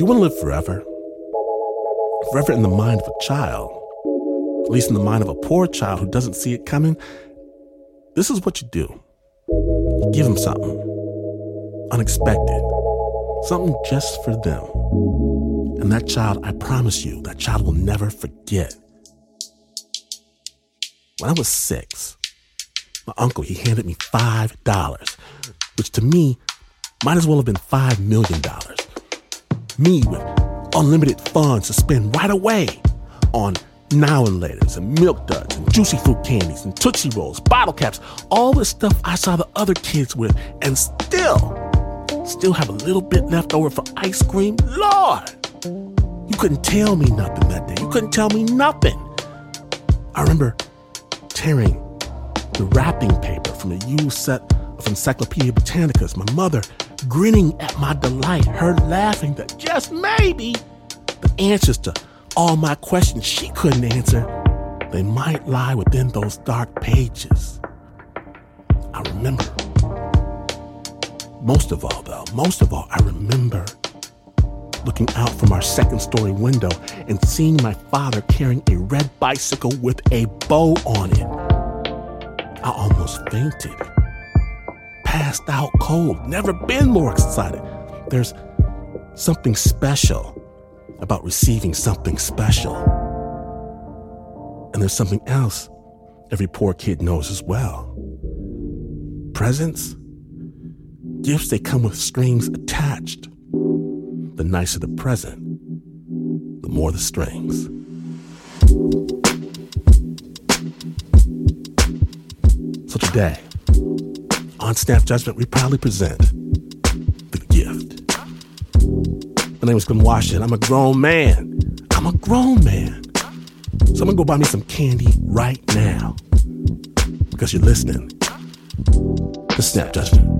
Do you want to live forever? Forever in the mind of a child, at least in the mind of a poor child who doesn't see it coming. This is what you do you give them something unexpected, something just for them. And that child, I promise you, that child will never forget. When I was six, my uncle, he handed me $5, which to me might as well have been $5 million. Me with unlimited funds to spend right away on now and laters and milk duds and juicy fruit candies and Tootsie Rolls, bottle caps, all the stuff I saw the other kids with, and still, still have a little bit left over for ice cream. Lord! You couldn't tell me nothing that day. You couldn't tell me nothing. I remember tearing the wrapping paper from a used set of Encyclopedia Britannicas. My mother grinning at my delight, her laughing that just maybe the answers to all my questions she couldn't answer, they might lie within those dark pages. I remember. Most of all, though, most of all, I remember looking out from our second story window and seeing my father carrying a red bicycle with a bow on it. I almost fainted. Passed out cold. Never been more excited. There's something special about receiving something special. And there's something else every poor kid knows as well. Presents, gifts, they come with strings attached. The nicer the present, the more the strings. So today, on Snap Judgment, we proudly present The Gift. My name is Glynn Washington. I'm a grown man. I'm a grown man. So I'm gonna go buy me some candy right now. Because you're listening to Snap Judgment.